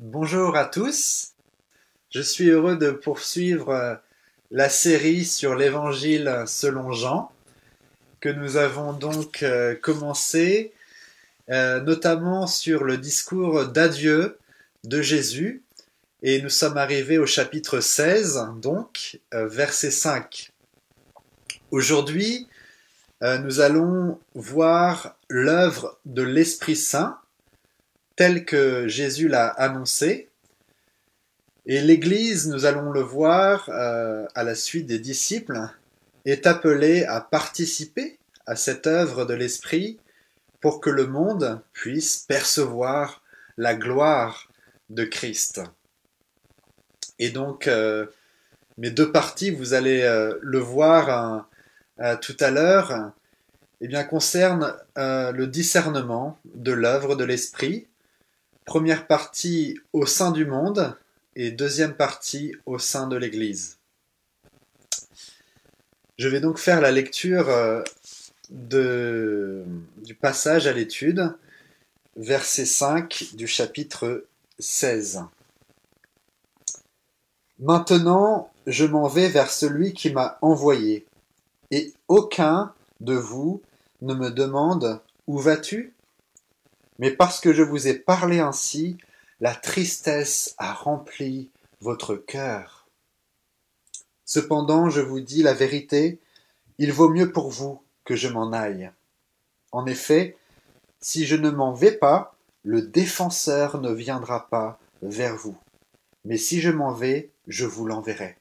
Bonjour à tous. Je suis heureux de poursuivre euh, la série sur l'évangile selon Jean que nous avons donc euh, commencé euh, notamment sur le discours d'adieu de Jésus et nous sommes arrivés au chapitre 16 donc verset 5. Aujourd'hui, nous allons voir l'œuvre de l'Esprit Saint tel que Jésus l'a annoncé. Et l'Église, nous allons le voir euh, à la suite des disciples, est appelée à participer à cette œuvre de l'Esprit pour que le monde puisse percevoir la gloire de Christ. Et donc, euh, mes deux parties, vous allez euh, le voir tout à l'heure, eh le discernement de l'œuvre de l'Esprit Première partie au sein du monde et deuxième partie au sein de l'Église. Je vais donc faire la lecture euh, du passage à l'étude, verset 5 du chapitre 16. Maintenant, je m'en vais vers celui qui m'a envoyé, et aucun de vous ne me demande Où vas-tu? Mais parce que je vous ai parlé ainsi, la tristesse a rempli votre cœur. Cependant, je vous dis la vérité, il vaut mieux pour vous que je m'en aille. En effet, si je ne m'en vais pas, le défenseur ne viendra pas vers vous. Mais si je m'en vais, je vous l'enverrai.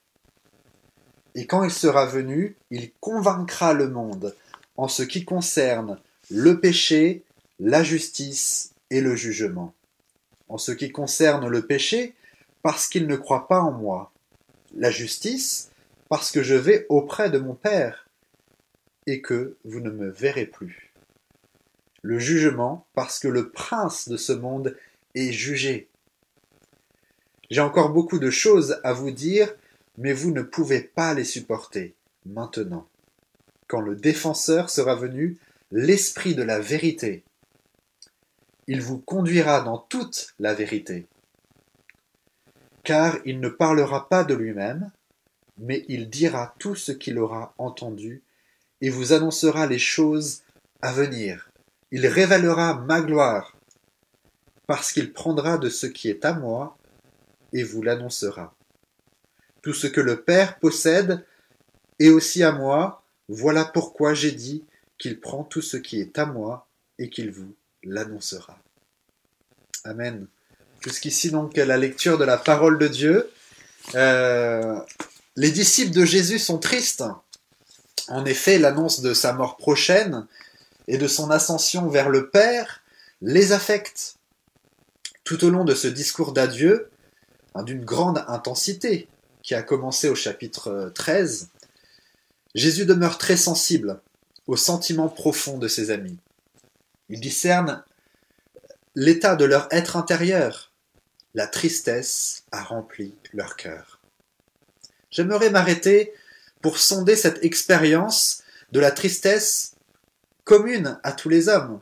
Et quand il sera venu, il convaincra le monde en ce qui concerne le péché, la justice et le jugement. En ce qui concerne le péché, parce qu'il ne croit pas en moi. La justice, parce que je vais auprès de mon Père, et que vous ne me verrez plus. Le jugement, parce que le prince de ce monde est jugé. J'ai encore beaucoup de choses à vous dire, mais vous ne pouvez pas les supporter maintenant. Quand le défenseur sera venu, l'esprit de la vérité, il vous conduira dans toute la vérité. Car il ne parlera pas de lui-même, mais il dira tout ce qu'il aura entendu, et vous annoncera les choses à venir. Il révélera ma gloire, parce qu'il prendra de ce qui est à moi, et vous l'annoncera. Tout ce que le Père possède est aussi à moi, voilà pourquoi j'ai dit qu'il prend tout ce qui est à moi, et qu'il vous l'annoncera. Amen. Jusqu'ici donc la lecture de la parole de Dieu. Euh, les disciples de Jésus sont tristes. En effet, l'annonce de sa mort prochaine et de son ascension vers le Père les affecte. Tout au long de ce discours d'adieu, hein, d'une grande intensité, qui a commencé au chapitre 13, Jésus demeure très sensible aux sentiments profonds de ses amis. Il discerne l'état de leur être intérieur. La tristesse a rempli leur cœur. J'aimerais m'arrêter pour sonder cette expérience de la tristesse commune à tous les hommes.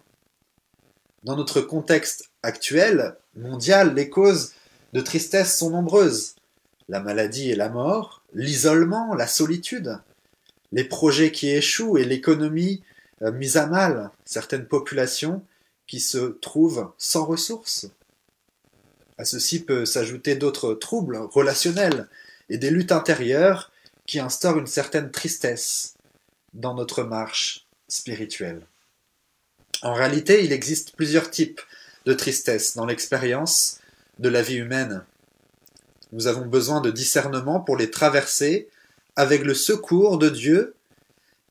Dans notre contexte actuel, mondial, les causes de tristesse sont nombreuses. La maladie et la mort, l'isolement, la solitude, les projets qui échouent et l'économie euh, mise à mal, certaines populations qui se trouvent sans ressources. À ceci peut s'ajouter d'autres troubles relationnels et des luttes intérieures qui instaurent une certaine tristesse dans notre marche spirituelle. En réalité, il existe plusieurs types de tristesse dans l'expérience de la vie humaine. Nous avons besoin de discernement pour les traverser avec le secours de Dieu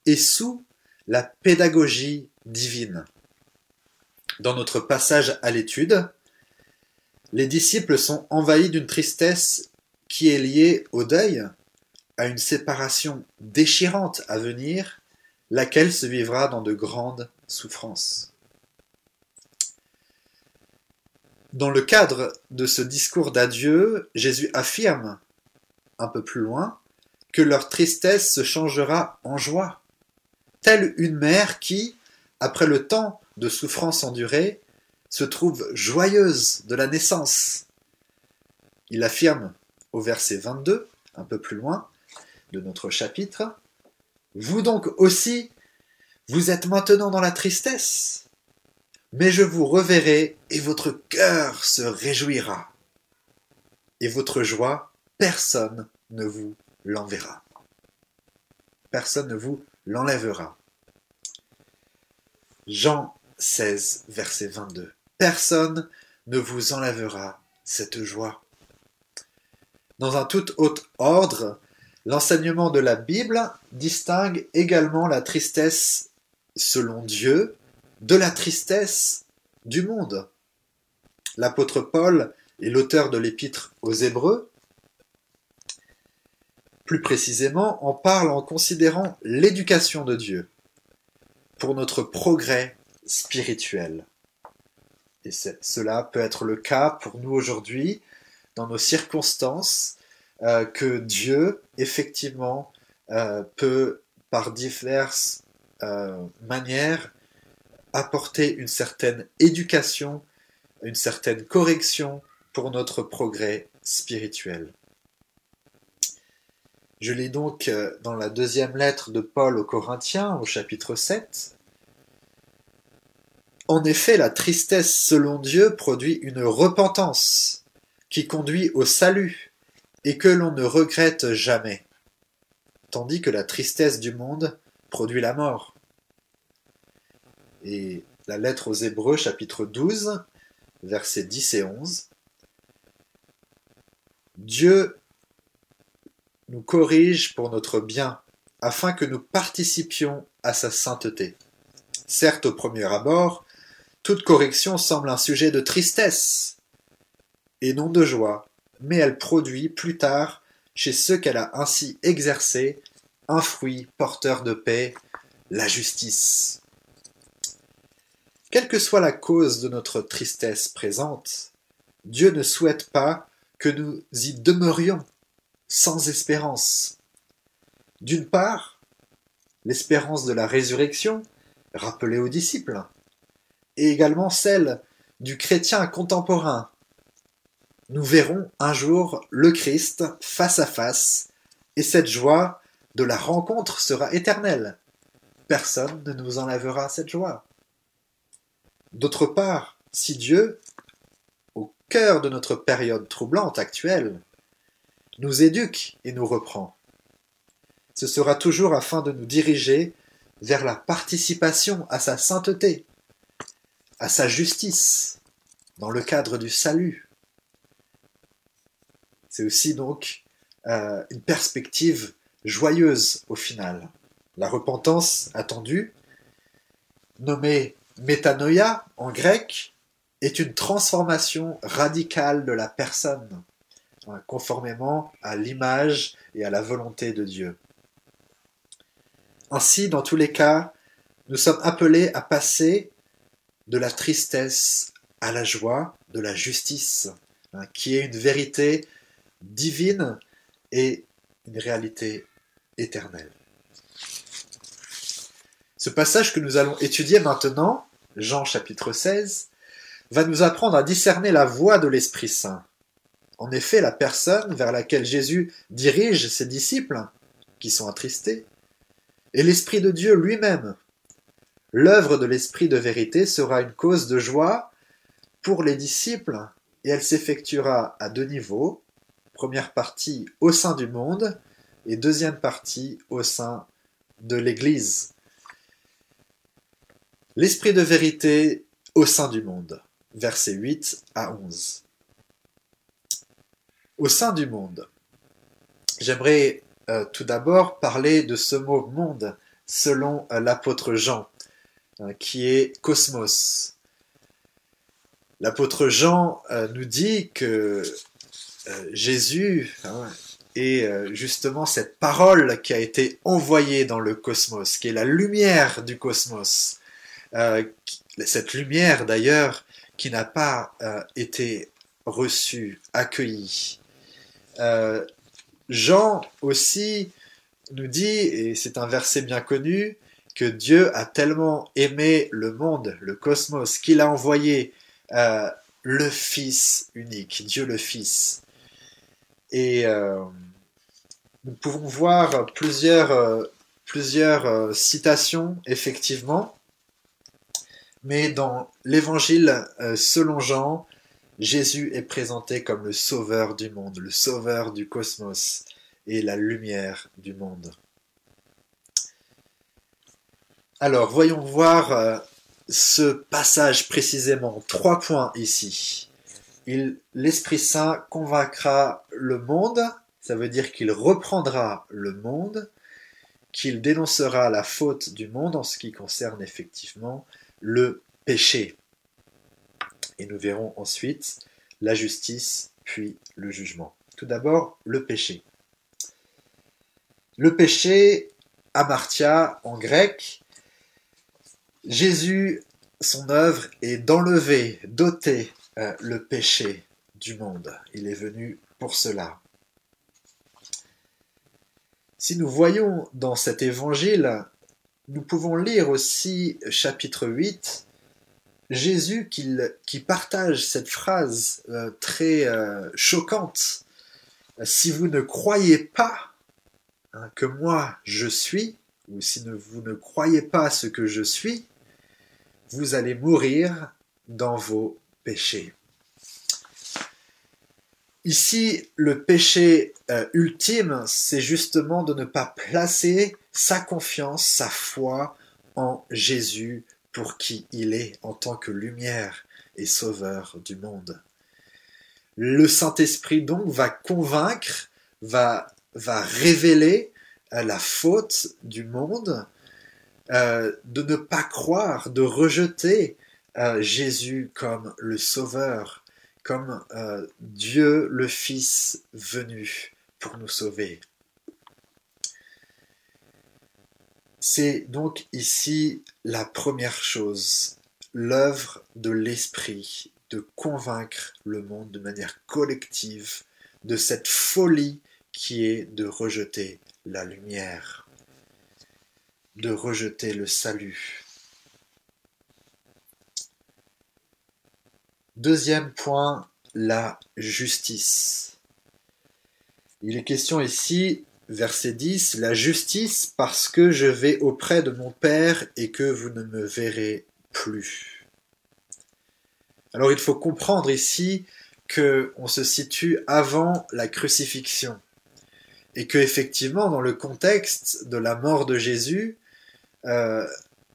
et sous la pédagogie divine. Dans notre passage à l'étude, les disciples sont envahis d'une tristesse qui est liée au deuil, à une séparation déchirante à venir, laquelle se vivra dans de grandes souffrances. Dans le cadre de ce discours d'adieu, Jésus affirme, un peu plus loin, que leur tristesse se changera en joie, telle une mère qui, après le temps de souffrance endurée, se trouve joyeuse de la naissance. Il affirme au verset 22, un peu plus loin de notre chapitre, Vous donc aussi, vous êtes maintenant dans la tristesse, mais je vous reverrai et votre cœur se réjouira. Et votre joie, personne ne vous l'enverra. Personne ne vous l'enlèvera. Jean 16, verset 22. Personne ne vous enlèvera cette joie. Dans un tout autre ordre, l'enseignement de la Bible distingue également la tristesse selon Dieu de la tristesse du monde. L'apôtre Paul est l'auteur de l'épître aux Hébreux. Plus précisément, en parle en considérant l'éducation de Dieu pour notre progrès spirituel. Et cela peut être le cas pour nous aujourd'hui, dans nos circonstances, euh, que Dieu, effectivement, euh, peut, par diverses euh, manières, apporter une certaine éducation, une certaine correction pour notre progrès spirituel. Je lis donc dans la deuxième lettre de Paul aux Corinthiens, au chapitre 7, en effet, la tristesse selon Dieu produit une repentance qui conduit au salut et que l'on ne regrette jamais, tandis que la tristesse du monde produit la mort. Et la lettre aux Hébreux chapitre 12, versets 10 et 11. Dieu nous corrige pour notre bien, afin que nous participions à sa sainteté. Certes, au premier abord, toute correction semble un sujet de tristesse et non de joie, mais elle produit plus tard, chez ceux qu'elle a ainsi exercés, un fruit porteur de paix, la justice. Quelle que soit la cause de notre tristesse présente, Dieu ne souhaite pas que nous y demeurions sans espérance. D'une part, l'espérance de la résurrection, rappelée aux disciples, et également celle du chrétien contemporain. Nous verrons un jour le Christ face à face, et cette joie de la rencontre sera éternelle. Personne ne nous enlèvera cette joie. D'autre part, si Dieu, au cœur de notre période troublante actuelle, nous éduque et nous reprend, ce sera toujours afin de nous diriger vers la participation à sa sainteté, à sa justice dans le cadre du salut. C'est aussi donc euh, une perspective joyeuse au final. La repentance attendue, nommée métanoïa en grec, est une transformation radicale de la personne, conformément à l'image et à la volonté de Dieu. Ainsi, dans tous les cas, nous sommes appelés à passer de la tristesse à la joie, de la justice, hein, qui est une vérité divine et une réalité éternelle. Ce passage que nous allons étudier maintenant, Jean chapitre 16, va nous apprendre à discerner la voie de l'Esprit Saint. En effet, la personne vers laquelle Jésus dirige ses disciples, qui sont attristés, est l'Esprit de Dieu lui-même, L'œuvre de l'Esprit de vérité sera une cause de joie pour les disciples et elle s'effectuera à deux niveaux. Première partie au sein du monde et deuxième partie au sein de l'Église. L'Esprit de vérité au sein du monde. Versets 8 à 11. Au sein du monde. J'aimerais euh, tout d'abord parler de ce mot monde selon euh, l'apôtre Jean. Hein, qui est Cosmos. L'apôtre Jean euh, nous dit que Jésus hein, est justement cette parole qui a été envoyée dans le cosmos, qui est la lumière du cosmos. cette lumière d'ailleurs qui n'a pas été reçue, accueillie. Jean aussi nous dit, et c'est un verset bien connu, que Dieu a tellement aimé le monde, le cosmos, qu'il a envoyé euh, le Fils unique, Dieu le Fils. Et euh, nous pouvons voir plusieurs, euh, plusieurs euh, citations, effectivement. Mais dans l'évangile selon Jean, Jésus est présenté comme le sauveur du monde, le sauveur du cosmos et la lumière du monde. Alors, voyons voir ce passage précisément. Trois points ici. L'Esprit Saint convaincra le monde, ça veut dire qu'il reprendra le monde, qu'il dénoncera la faute du monde en ce qui concerne effectivement le péché. Et nous verrons ensuite la justice, puis le jugement. Tout d'abord, le péché. Le péché, amartia en grec, Jésus, son œuvre est d'enlever, d'ôter euh, le péché du monde. Il est venu pour cela. Si nous voyons dans cet évangile, nous pouvons lire aussi chapitre 8, Jésus qui, partage cette phrase euh, très euh, choquante. Si vous ne croyez pas hein, que moi je suis, ou si vous ne croyez pas ce que je suis, vous allez mourir dans vos péchés. Ici, le péché euh, ultime, c'est justement de ne pas placer sa confiance, sa foi en Jésus pour qui il est en tant que lumière et sauveur du monde. Le Saint-Esprit donc va convaincre, va, va révéler euh, la faute du monde euh, de ne pas croire, de rejeter euh, Jésus comme le Sauveur, comme Dieu le Fils venu pour nous sauver. C'est donc ici la première chose, l'œuvre de l'Esprit, de convaincre le monde de manière collective de cette folie qui est de rejeter la lumière de rejeter le salut. Deuxième point, la justice. Il est question ici, verset 10, la justice parce que je vais auprès de mon Père et que vous ne me verrez plus. Alors il faut comprendre ici que on se situe avant la crucifixion et que effectivement dans le contexte de la mort de Jésus, euh,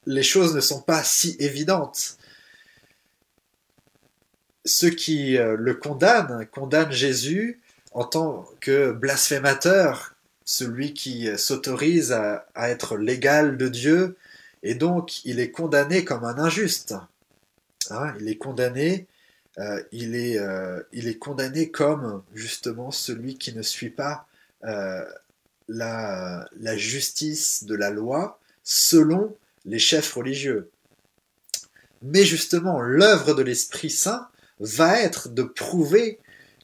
les choses ne sont pas si évidentes. Ceux qui euh, le condamnent condamnent Jésus en tant que blasphémateur, celui qui s'autorise à, être l'égal de Dieu, et donc il est condamné comme un injuste. Il est condamné, euh, il, est, condamné comme justement celui qui ne suit pas la justice de la loi, selon les chefs religieux. Mais justement, l'œuvre de l'Esprit Saint va être de prouver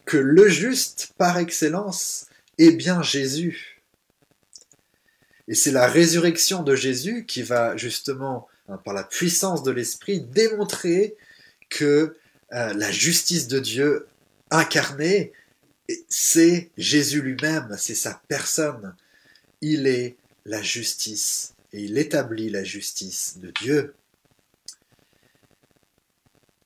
que le juste par excellence est bien Jésus. Et c'est la résurrection de Jésus qui va justement, hein, par la puissance de l'Esprit, démontrer que euh, la justice de Dieu incarnée, c'est Jésus lui-même, c'est sa personne. Il est la justice et il établit la justice de Dieu.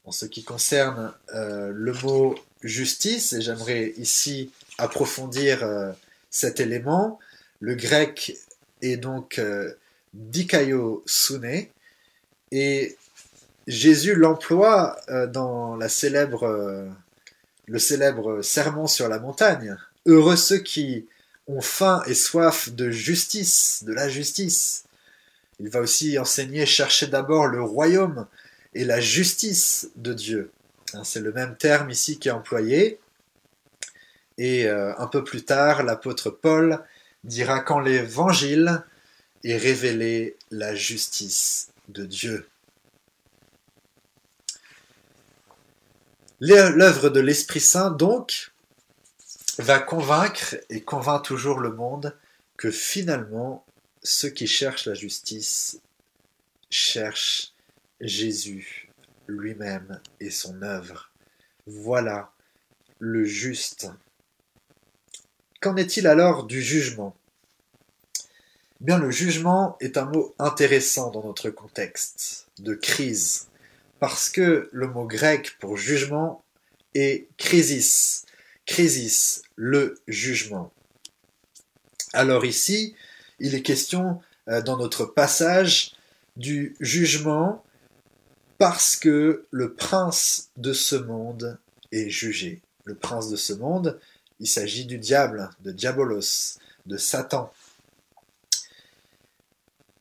En ce qui concerne euh, le mot justice, et j'aimerais ici approfondir euh, cet élément, le grec est donc euh, dikaio sune, et Jésus l'emploie dans la célèbre, le célèbre sermon sur la montagne. Heureux ceux qui ont faim et soif de justice, de la justice, il va aussi enseigner chercher d'abord le royaume et la justice de Dieu. Hein, c'est le même terme ici qui est employé. Et euh, un peu plus tard, l'apôtre Paul dira quand l'évangile est révélé la justice de Dieu. L'œuvre de l'Esprit Saint, donc, va convaincre et convainc toujours le monde que finalement ceux qui cherchent la justice cherchent Jésus lui-même et son œuvre. Voilà le juste. Qu'en est-il alors du jugement? Eh Bien, le jugement est un mot intéressant dans notre contexte de crise, parce que le mot grec pour jugement est crisis, crisis, le jugement. Alors ici, il est question euh, dans notre passage du jugement parce que le prince de ce monde est jugé. Le prince de ce monde, il s'agit du diable, de Diabolos, de Satan.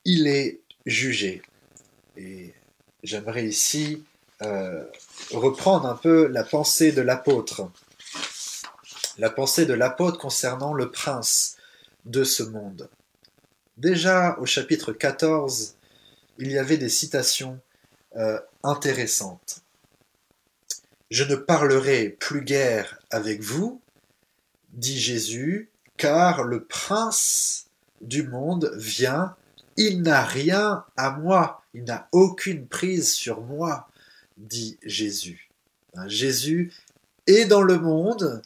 Il est jugé. Et j'aimerais ici euh, reprendre un peu la pensée de l'apôtre. La pensée de l'apôtre concernant le prince de ce monde. Déjà au chapitre 14, il y avait des citations euh, intéressantes. Je ne parlerai plus guère avec vous, dit Jésus, car le prince du monde vient, il n'a rien à moi, il n'a aucune prise sur moi, dit Jésus. Hein, Jésus est dans le monde,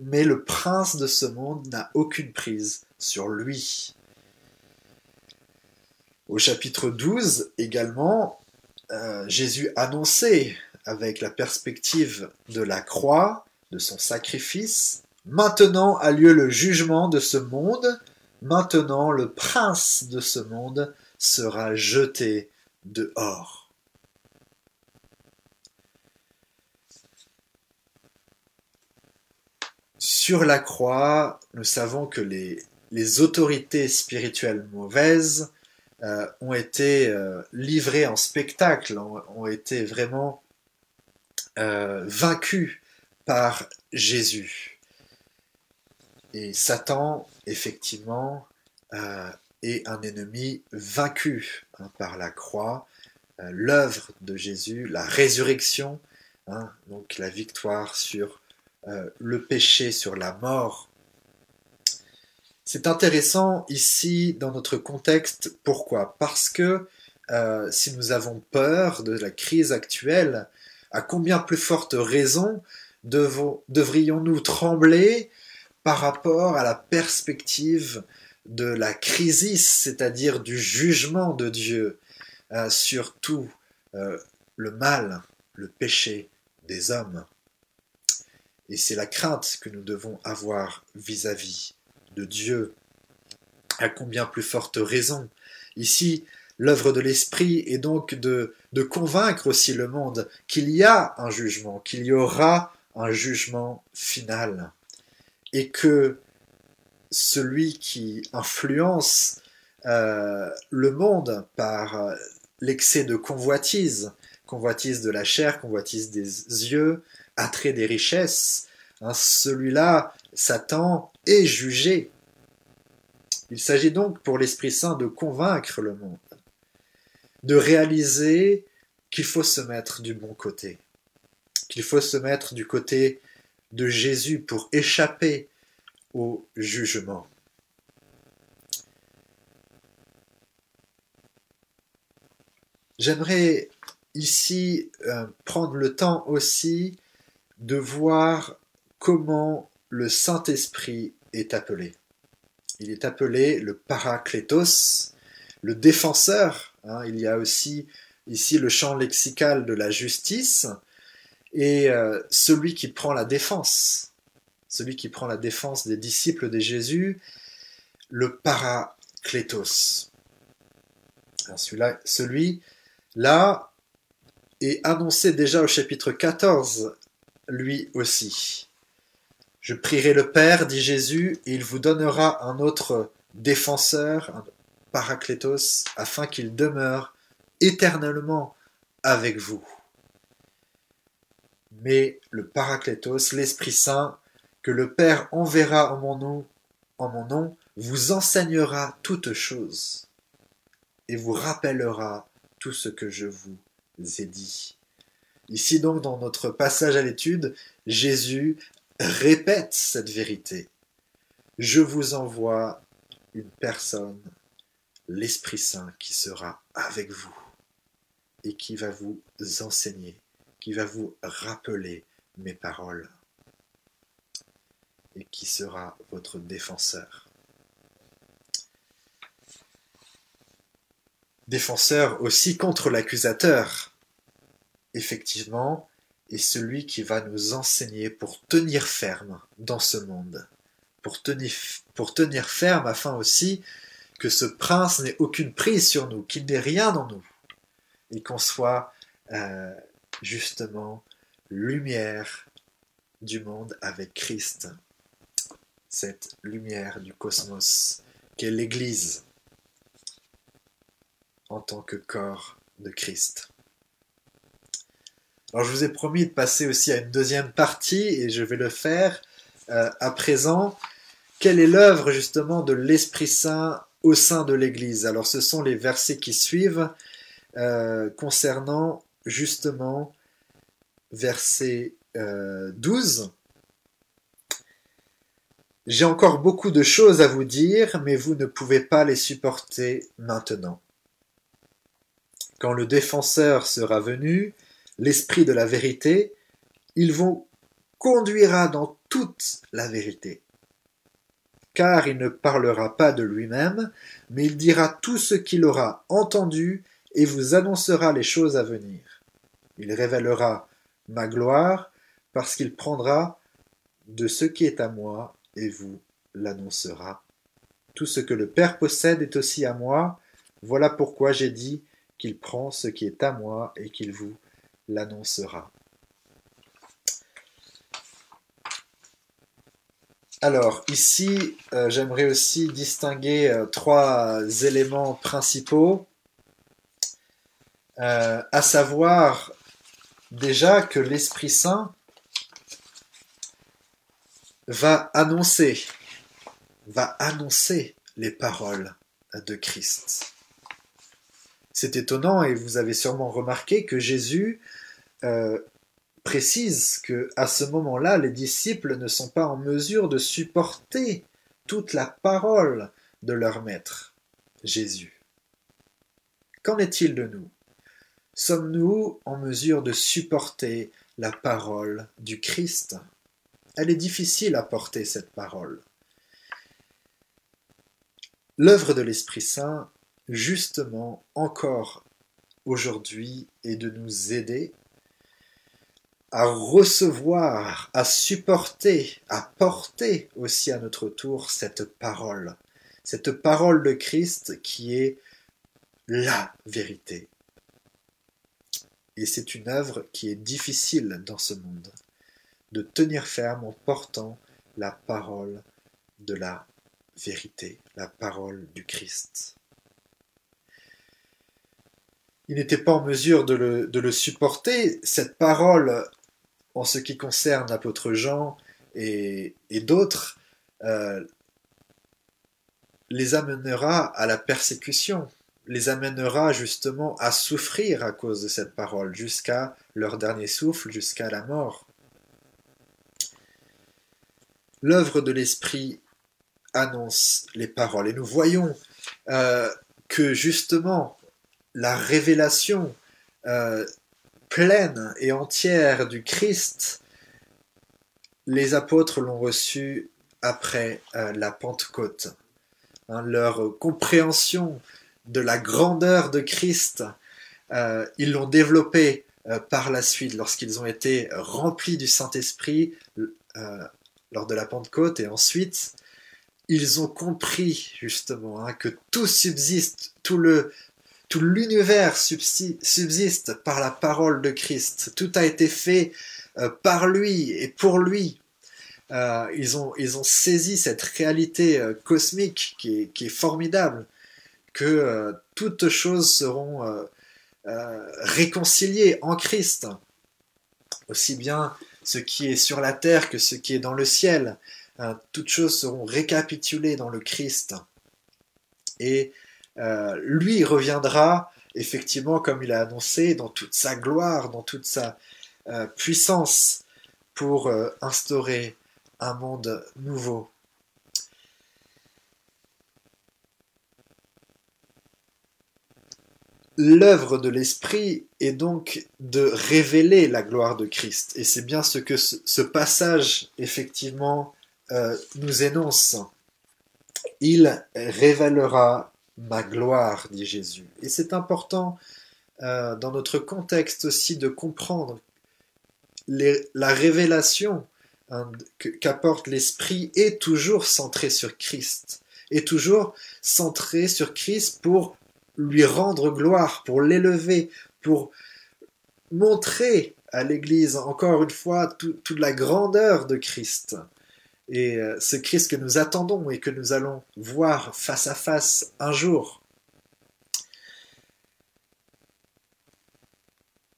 mais le prince de ce monde n'a aucune prise sur lui. Au chapitre 12 également, euh, Jésus annonçait avec la perspective de la croix, de son sacrifice, maintenant a lieu le jugement de ce monde, maintenant le prince de ce monde sera jeté dehors. Sur la croix, nous savons que les, autorités spirituelles mauvaises euh, ont été euh, livrés en spectacle, ont, été vraiment euh, vaincus par Jésus. Et Satan, effectivement, est un ennemi vaincu hein, par la croix, l'œuvre de Jésus, la résurrection, hein, donc la victoire sur le péché, sur la mort. C'est intéressant ici dans notre contexte. Pourquoi? Parce que euh, si nous avons peur de la crise actuelle, à combien plus forte raison devrions-nous trembler par rapport à la perspective de la crise, c'est-à-dire du jugement de Dieu euh, sur tout euh, le mal, le péché des hommes. Et c'est la crainte que nous devons avoir vis-à-vis de Dieu. À combien plus forte raison? Ici, l'œuvre de l'Esprit est donc de, de convaincre aussi le monde qu'il y a un jugement, qu'il y aura un jugement final, et que celui qui influence euh, le monde par l'excès de convoitise, convoitise de la chair, convoitise des yeux, attrait des richesses, hein, celui-là, Satan, est jugé. Il s'agit donc pour l'Esprit Saint de convaincre le monde, de réaliser qu'il faut se mettre du bon côté, qu'il faut se mettre du côté de Jésus pour échapper au jugement. J'aimerais ici euh, prendre le temps aussi de voir comment le Saint-Esprit est appelé. Il est appelé le Paraclétos, le défenseur. Hein. il y a aussi ici le champ lexical de la justice et euh, celui qui prend la défense, celui qui prend la défense des disciples de Jésus, le Paraclétos. Celui-là, celui là est annoncé déjà au chapitre 14, lui aussi. Je prierai le Père, dit Jésus, et il vous donnera un autre défenseur, un paraclétos, afin qu'il demeure éternellement avec vous. Mais le paraclétos, l'Esprit Saint, que le Père enverra en mon nom, en mon nom, vous enseignera toutes choses et vous rappellera tout ce que je vous ai dit. Ici donc dans notre passage à l'étude, Jésus répète cette vérité. Je vous envoie une personne, l'Esprit Saint, qui sera avec vous et qui va vous enseigner, va vous rappeler mes paroles. et qui sera votre défenseur. Défenseur aussi contre l'accusateur, effectivement, est celui qui va nous enseigner pour tenir ferme dans ce monde, pour tenir, pour tenir ferme afin aussi que ce prince n'ait aucune prise sur nous, qu'il n'ait rien en nous, et qu'on soit euh, justement lumière du monde avec Christ, cette lumière du cosmos qu'est l'Église en tant que corps de Christ. Alors je vous ai promis de passer aussi à une deuxième partie et je vais le faire euh, à présent. Quelle est l'œuvre justement de l'Esprit Saint au sein de l'Église? Alors ce sont les versets qui suivent euh, concernant justement verset 12. Euh, J'ai encore beaucoup de choses à vous dire, mais vous ne pouvez pas les supporter maintenant. Quand le défenseur sera venu, l'Esprit de la vérité, il vous conduira dans toute la vérité. Car il ne parlera pas de lui-même, mais il dira tout ce qu'il aura entendu et vous annoncera les choses à venir. Il révélera ma gloire, parce qu'il prendra de ce qui est à moi et vous l'annoncera. Tout ce que le Père possède est aussi à moi, voilà pourquoi j'ai dit qu'il prend ce qui est à moi et qu'il vous l'annoncera. Alors ici, euh, j'aimerais aussi distinguer euh, trois éléments principaux, euh, à savoir déjà que l'Esprit Saint va annoncer, va annoncer les paroles de Christ. C'est étonnant et vous avez sûrement remarqué que Jésus euh, précise que à ce moment-là, les disciples ne sont pas en mesure de supporter toute la parole de leur maître, Jésus. Qu'en est-il de nous? Sommes-nous en mesure de supporter la parole du Christ? Elle est difficile à porter cette parole. L'œuvre de l'Esprit Saint justement encore aujourd'hui est de nous aider à recevoir, à supporter, à porter aussi à notre tour cette parole, cette parole de Christ qui est la vérité. Et c'est une œuvre qui est difficile dans ce monde, de tenir ferme en portant la parole de la vérité, la parole du Christ il n'était pas en mesure de le, supporter. Cette parole, en ce qui concerne l'apôtre Jean et, d'autres, euh, les amènera à la persécution, les amènera justement à souffrir à cause de cette parole, jusqu'à leur dernier souffle, jusqu'à la mort. L'œuvre de l'Esprit annonce les paroles, et nous voyons euh, que justement la révélation euh, pleine et entière du Christ, les apôtres l'ont reçu après euh, la Pentecôte. Hein, leur compréhension de la grandeur de Christ, euh, ils l'ont développée par la suite lorsqu'ils ont été remplis du Saint-Esprit lors de la Pentecôte et ensuite ils ont compris justement hein, que tout subsiste, tout le tout l'univers subsiste par la parole de Christ. Tout a été fait euh, par lui et pour lui. Euh, ils, ont, ils ont saisi cette réalité euh, cosmique qui est, formidable, que toutes choses seront réconciliées en Christ. Aussi bien ce qui est sur la terre que ce qui est dans le ciel. toutes choses seront récapitulées dans le Christ. Et euh, lui reviendra effectivement, comme il a annoncé, dans toute sa gloire, dans toute sa euh, puissance, pour euh, instaurer un monde nouveau. L'œuvre de l'Esprit est donc de révéler la gloire de Christ. Et c'est bien ce que ce, passage, effectivement, euh, nous énonce Il révélera ma gloire, dit Jésus. Et c'est important euh, dans notre contexte aussi de comprendre la révélation hein, qu'apporte l'Esprit est toujours centrée sur Christ, est toujours centrée sur Christ pour lui rendre gloire, pour l'élever, pour montrer à l'Église encore une fois toute la grandeur de Christ. Et euh, ce Christ que nous attendons et que nous allons voir face à face un jour.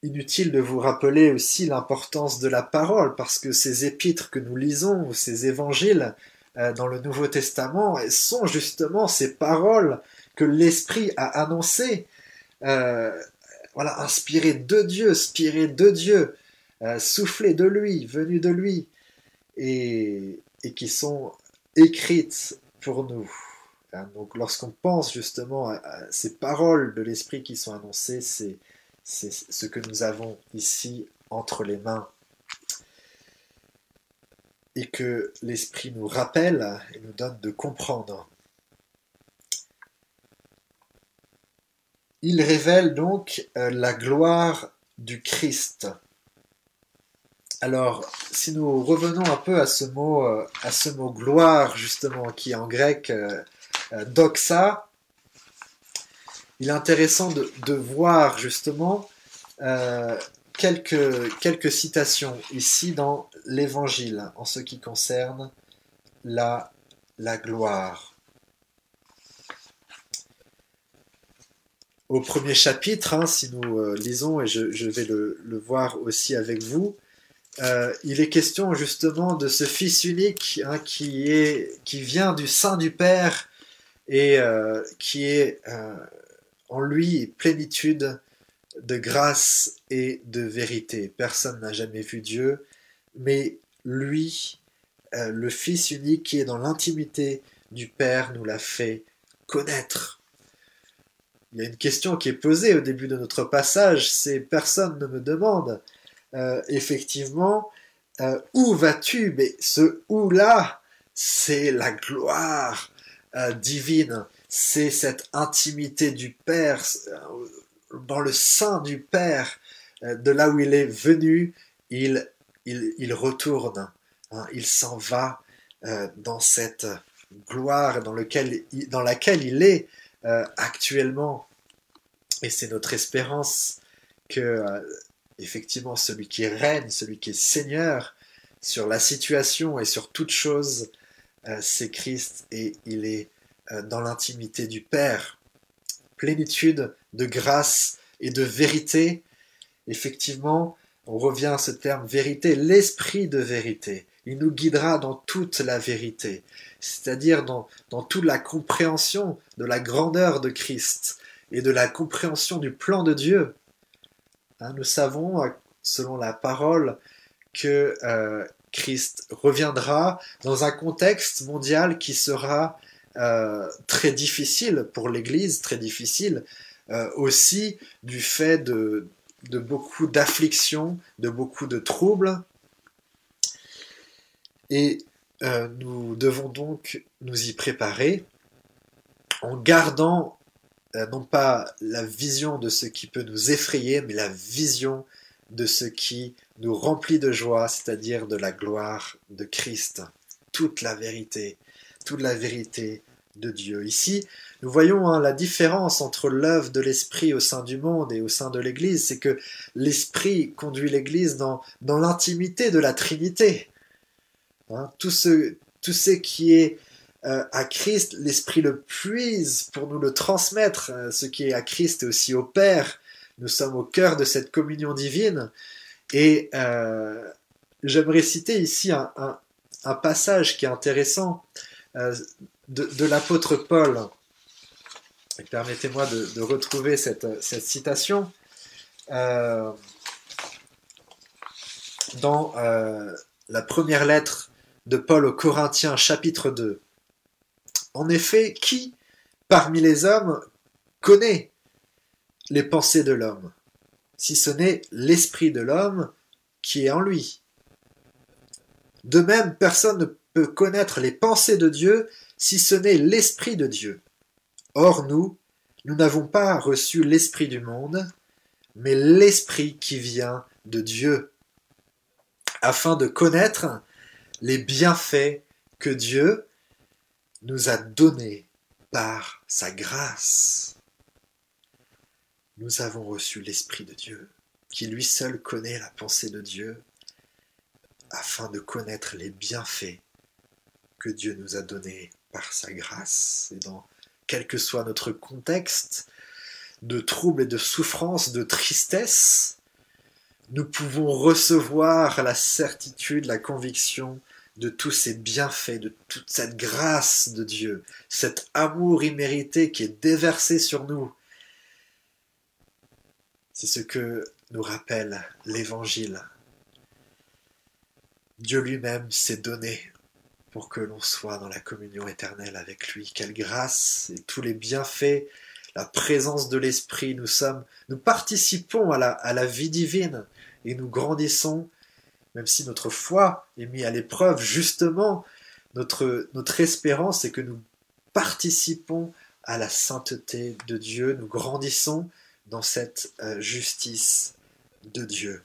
Inutile de vous rappeler aussi l'importance de la parole, parce que ces épîtres que nous lisons, ou ces évangiles dans le Nouveau Testament, sont justement ces paroles que l'Esprit a annoncées, euh, voilà, inspirées de Dieu, inspirées de Dieu, euh, soufflées de lui, venues de lui, et, qui sont écrites pour nous. Hein, donc lorsqu'on pense justement à ces paroles de l'Esprit qui sont annoncées, c'est ce que nous avons ici entre les mains. Et que l'Esprit nous rappelle et nous donne de comprendre. Il révèle donc euh, la gloire du Christ. Alors, si nous revenons un peu à ce mot, euh, à ce mot gloire, justement, qui en grec euh, doxa, il est intéressant de, voir justement quelques citations ici dans l'Évangile en ce qui concerne la, gloire. Au premier chapitre, hein, si nous euh, lisons, et je, vais le, voir aussi avec vous, euh, il est question justement de ce Fils unique hein, qui, est, qui vient du sein du Père et qui est en lui plénitude de grâce et de vérité. Personne n'a jamais vu Dieu, mais lui, euh, le Fils unique qui est dans l'intimité du Père, nous l'a fait connaître. Il y a une question qui est posée au début de notre passage, c'est personne ne me demande euh, effectivement euh, où vas-tu Mais ce où-là, c'est la gloire divine c'est cette intimité du Père, dans le sein du Père, de là où il est venu, il, il, retourne, hein, il s'en va euh, dans cette gloire dans, laquelle il est actuellement. Et c'est notre espérance que, effectivement, celui qui règne, celui qui est Seigneur sur la situation et sur toute chose, c'est Christ et il est euh, dans l'intimité du Père. Plénitude de grâce et de vérité. Effectivement, on revient à ce terme vérité, l'esprit de vérité. Il nous guidera dans toute la vérité, c'est-à-dire dans, dans toute la compréhension de la grandeur de Christ et de la compréhension du plan de Dieu. Hein, nous savons, euh, selon la parole, que euh, Christ reviendra dans un contexte mondial qui sera euh, très difficile pour l'Église, très difficile aussi du fait de, beaucoup d'afflictions, de beaucoup de troubles. Et euh, nous devons donc nous y préparer en gardant non pas la vision de ce qui peut nous effrayer, mais la vision de ce qui nous remplit de joie, c'est-à-dire de la gloire de Christ. Toute la vérité, toute la vérité de Dieu. Ici, nous voyons hein, la différence entre l'œuvre de l'Esprit au sein du monde et au sein de l'Église, c'est que l'Esprit conduit l'Église dans, l'intimité de la Trinité. Hein, tout, ce, qui est euh, à Christ, l'Esprit le puise pour nous le transmettre. Euh, ce qui est à Christ et aussi au Père. Nous sommes au cœur de cette communion divine. Et euh, j'aimerais citer ici un, passage qui est intéressant de, l'apôtre Paul. Permettez-moi de, retrouver cette, citation. Euh, dans euh, la première lettre de Paul aux Corinthiens, chapitre 2. En effet, qui parmi les hommes connaît les pensées de l'homme, si ce n'est l'esprit de l'homme qui est en lui De même, personne ne peut connaître les pensées de Dieu si ce n'est l'Esprit de Dieu Or nous, nous n'avons pas reçu l'Esprit du monde, mais l'Esprit qui vient de Dieu, afin de connaître les bienfaits que Dieu nous a donnés par sa grâce. Nous avons reçu l'Esprit de Dieu, qui lui seul connaît la pensée de Dieu, afin de connaître les bienfaits que Dieu nous a donnés par sa grâce. Et dans quel que soit notre contexte de troubles et de souffrance, de tristesse, nous pouvons recevoir la certitude, la conviction de tous ces bienfaits, de toute cette grâce de Dieu, cet amour immérité qui est déversé sur nous. C'est ce que nous rappelle l'Évangile. Dieu lui-même s'est donné pour que l'on soit dans la communion éternelle avec lui. Quelle grâce et tous les bienfaits, la présence de l'Esprit, nous sommes, nous participons à la, vie divine et nous grandissons, même si notre foi est mise à l'épreuve, justement, notre, notre espérance est que nous participons à la sainteté de Dieu, nous grandissons dans cette euh, justice de Dieu.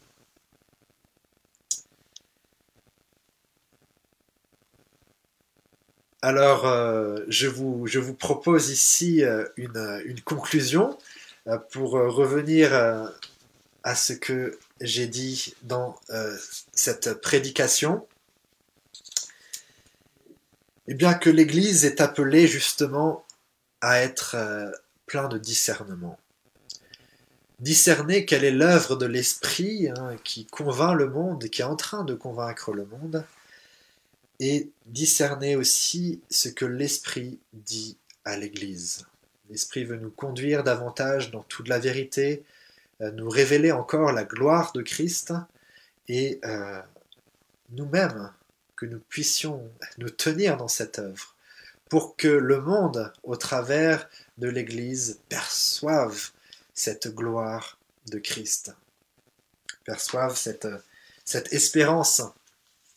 Alors, euh, je, vous, propose ici euh, une, une, conclusion euh, pour revenir à ce que j'ai dit dans cette prédication. Eh bien, que l'Église est appelée justement à être plein de discernement. Discerner quelle est l'œuvre de l'Esprit hein, qui convainc le monde, qui est en train de convaincre le monde, et discerner aussi ce que l'Esprit dit à l'Église. L'Esprit veut nous conduire davantage dans toute la vérité, euh, nous révéler encore la gloire de Christ et euh, nous-mêmes que nous puissions nous tenir dans cette œuvre pour que le monde, au travers de l'Église, perçoive cette gloire de Christ, perçoive cette, cette espérance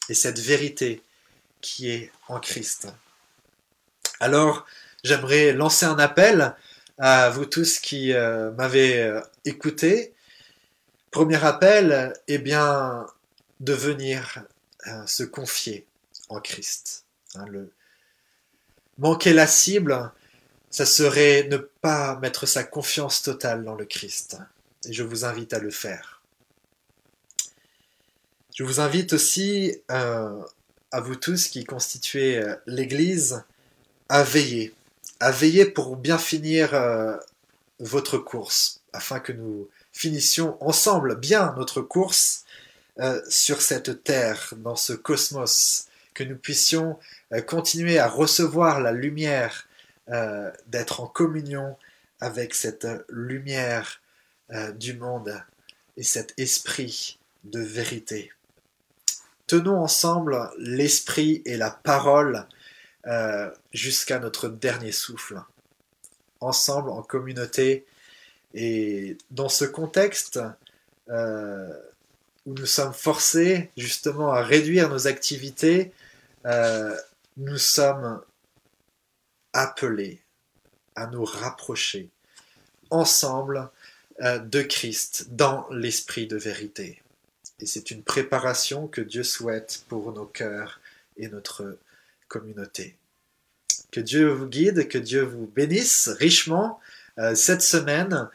et cette vérité qui est en Christ. Alors, j'aimerais lancer un appel à vous tous qui euh, m'avez euh, écouté. Premier appel, eh bien, de venir euh, se confier en Christ. Hein. Manquer la cible, ça serait ne pas mettre sa confiance totale dans le Christ. Et je vous invite à le faire. Je vous invite aussi à vous tous qui constituez euh, l'Église à veiller, à veiller pour bien finir euh, votre course, afin que nous finissions ensemble bien notre course euh, sur cette terre, dans ce cosmos, que nous puissions continuer à recevoir la lumière, d'être en communion avec cette lumière du monde et cet esprit de vérité tenons ensemble l'esprit et la parole euh, jusqu'à notre dernier souffle, ensemble en communauté. Et dans ce contexte euh, où nous sommes forcés justement à réduire nos activités, euh, nous sommes appelés à nous rapprocher ensemble de Christ dans l'esprit de vérité. Et c'est une préparation que Dieu souhaite pour nos cœurs et notre communauté. Que Dieu vous guide, que Dieu vous bénisse richement euh, cette semaine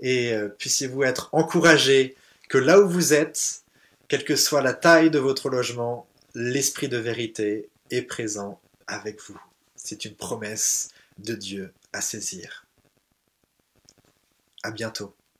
et euh, puissiez-vous être encouragés que là où vous êtes, quelle que soit la taille de votre logement, l'Esprit de vérité est présent avec vous. C'est une promesse de Dieu à saisir. À bientôt.